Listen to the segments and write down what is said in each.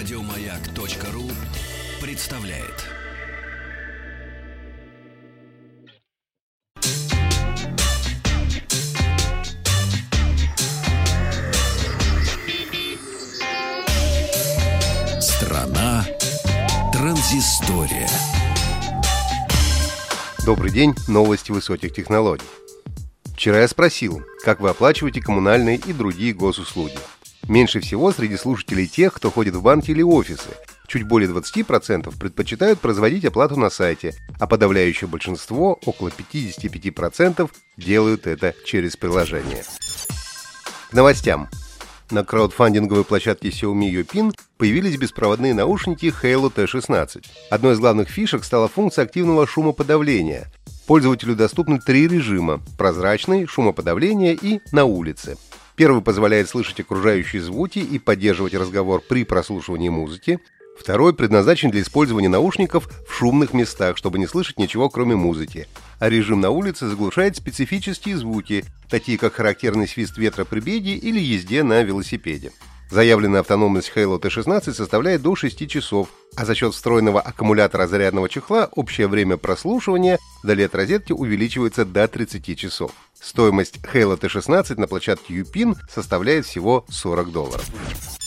Радиомаяк.ру представляет. Страна транзистория. Добрый день, новости высоких технологий. Вчера я спросил, как вы оплачиваете коммунальные и другие госуслуги. Меньше всего среди слушателей тех, кто ходит в банки или офисы. Чуть более 20% предпочитают производить оплату на сайте, а подавляющее большинство, около 55%, делают это через приложение. К новостям. На краудфандинговой площадке Xiaomi Yupin появились беспроводные наушники Halo T16. Одной из главных фишек стала функция активного шумоподавления. Пользователю доступны три режима – прозрачный, шумоподавление и на улице – Первый позволяет слышать окружающие звуки и поддерживать разговор при прослушивании музыки. Второй предназначен для использования наушников в шумных местах, чтобы не слышать ничего, кроме музыки. А режим на улице заглушает специфические звуки, такие как характерный свист ветра при беге или езде на велосипеде. Заявленная автономность Halo T16 составляет до 6 часов, а за счет встроенного аккумулятора зарядного чехла общее время прослушивания вдали от розетки увеличивается до 30 часов. Стоимость Halo T16 на площадке Юпин составляет всего 40 долларов.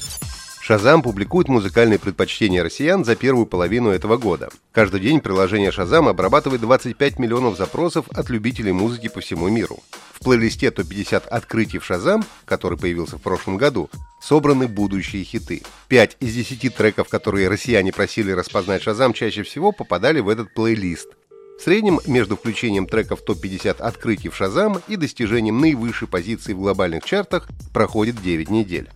Шазам публикует музыкальные предпочтения россиян за первую половину этого года. Каждый день приложение Шазам обрабатывает 25 миллионов запросов от любителей музыки по всему миру. В плейлисте топ-50 открытий в Шазам, который появился в прошлом году, собраны будущие хиты. Пять из десяти треков, которые россияне просили распознать Шазам, чаще всего попадали в этот плейлист. В среднем между включением треков топ-50 открытий в Шазам и достижением наивысшей позиции в глобальных чартах проходит 9 недель.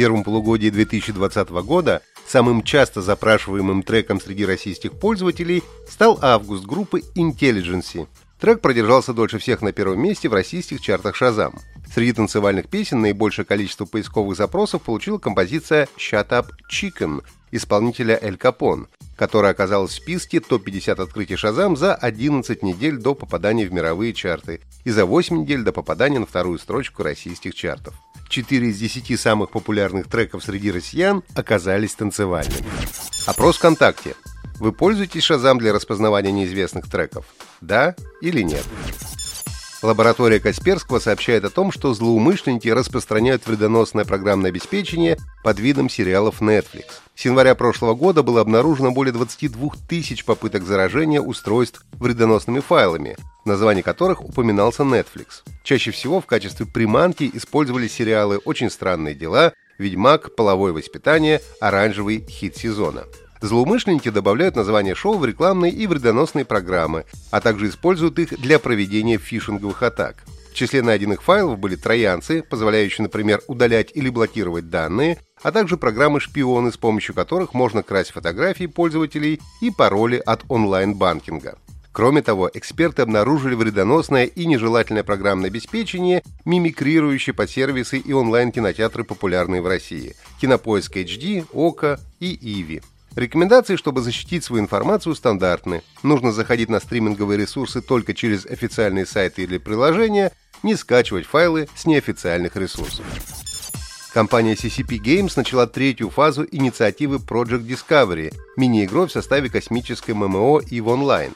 Первом полугодии 2020 года самым часто запрашиваемым треком среди российских пользователей стал «Август» группы Intelligence. Трек продержался дольше всех на первом месте в российских чартах Шазам. Среди танцевальных песен наибольшее количество поисковых запросов получила композиция «Shut Up Chicken» исполнителя Эль Капон, которая оказалась в списке топ-50 открытий Шазам за 11 недель до попадания в мировые чарты и за 8 недель до попадания на вторую строчку российских чартов. Четыре из десяти самых популярных треков среди россиян оказались танцевальными. Опрос ВКонтакте. Вы пользуетесь Шазам для распознавания неизвестных треков? Да или нет? Лаборатория Касперского сообщает о том, что злоумышленники распространяют вредоносное программное обеспечение под видом сериалов Netflix. С января прошлого года было обнаружено более 22 тысяч попыток заражения устройств вредоносными файлами, в названии которых упоминался Netflix. Чаще всего в качестве приманки использовали сериалы «Очень странные дела», «Ведьмак», «Половое воспитание», «Оранжевый хит сезона». Злоумышленники добавляют название шоу в рекламные и вредоносные программы, а также используют их для проведения фишинговых атак. В числе найденных файлов были троянцы, позволяющие, например, удалять или блокировать данные, а также программы-шпионы, с помощью которых можно красть фотографии пользователей и пароли от онлайн-банкинга. Кроме того, эксперты обнаружили вредоносное и нежелательное программное обеспечение, мимикрирующее под сервисы и онлайн-кинотеатры, популярные в России – Кинопоиск HD, ОКО и Иви. Рекомендации, чтобы защитить свою информацию, стандартны. Нужно заходить на стриминговые ресурсы только через официальные сайты или приложения, не скачивать файлы с неофициальных ресурсов. Компания CCP Games начала третью фазу инициативы Project Discovery, мини-игрой в составе космической ММО EVE Online.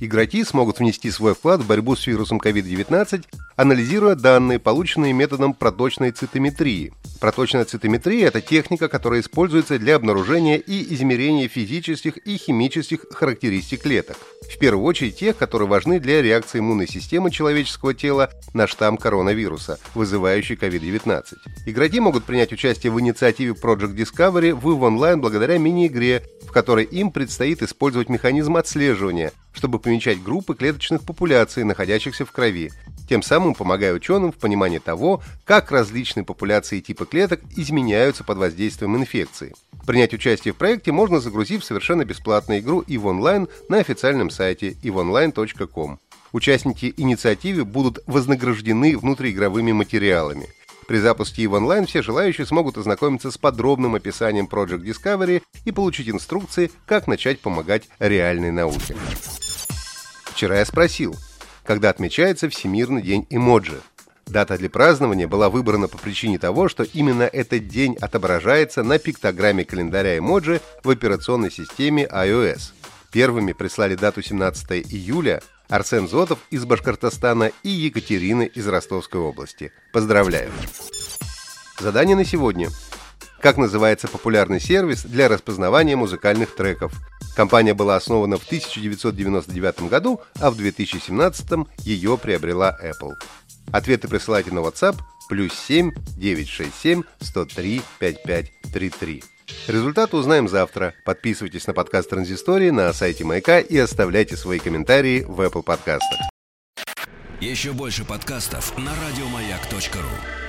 Игроки смогут внести свой вклад в борьбу с вирусом COVID-19, анализируя данные, полученные методом проточной цитометрии. Проточная цитометрия – это техника, которая используется для обнаружения и измерения физических и химических характеристик клеток. В первую очередь тех, которые важны для реакции иммунной системы человеческого тела на штамм коронавируса, вызывающий COVID-19. Игроки могут принять участие в инициативе Project Discovery в Online благодаря мини-игре, в которой им предстоит использовать механизм отслеживания, чтобы помечать группы клеточных популяций, находящихся в крови, тем самым помогая ученым в понимании того, как различные популяции и клеток изменяются под воздействием инфекции. Принять участие в проекте можно, загрузив совершенно бесплатную игру EVE Online на официальном сайте eveonline.com. Участники инициативы будут вознаграждены внутриигровыми материалами. При запуске EVE Online все желающие смогут ознакомиться с подробным описанием Project Discovery и получить инструкции, как начать помогать реальной науке. Вчера я спросил, когда отмечается Всемирный день эмоджи. Дата для празднования была выбрана по причине того, что именно этот день отображается на пиктограмме календаря эмоджи в операционной системе iOS. Первыми прислали дату 17 июля Арсен Зотов из Башкортостана и Екатерина из Ростовской области. Поздравляю! Задание на сегодня. Как называется популярный сервис для распознавания музыкальных треков? Компания была основана в 1999 году, а в 2017 ее приобрела Apple. Ответы присылайте на WhatsApp плюс 7 967 103 5533. Результаты узнаем завтра. Подписывайтесь на подкаст Транзистории на сайте Маяка и оставляйте свои комментарии в Apple подкастах. Еще больше подкастов на радиомаяк.ру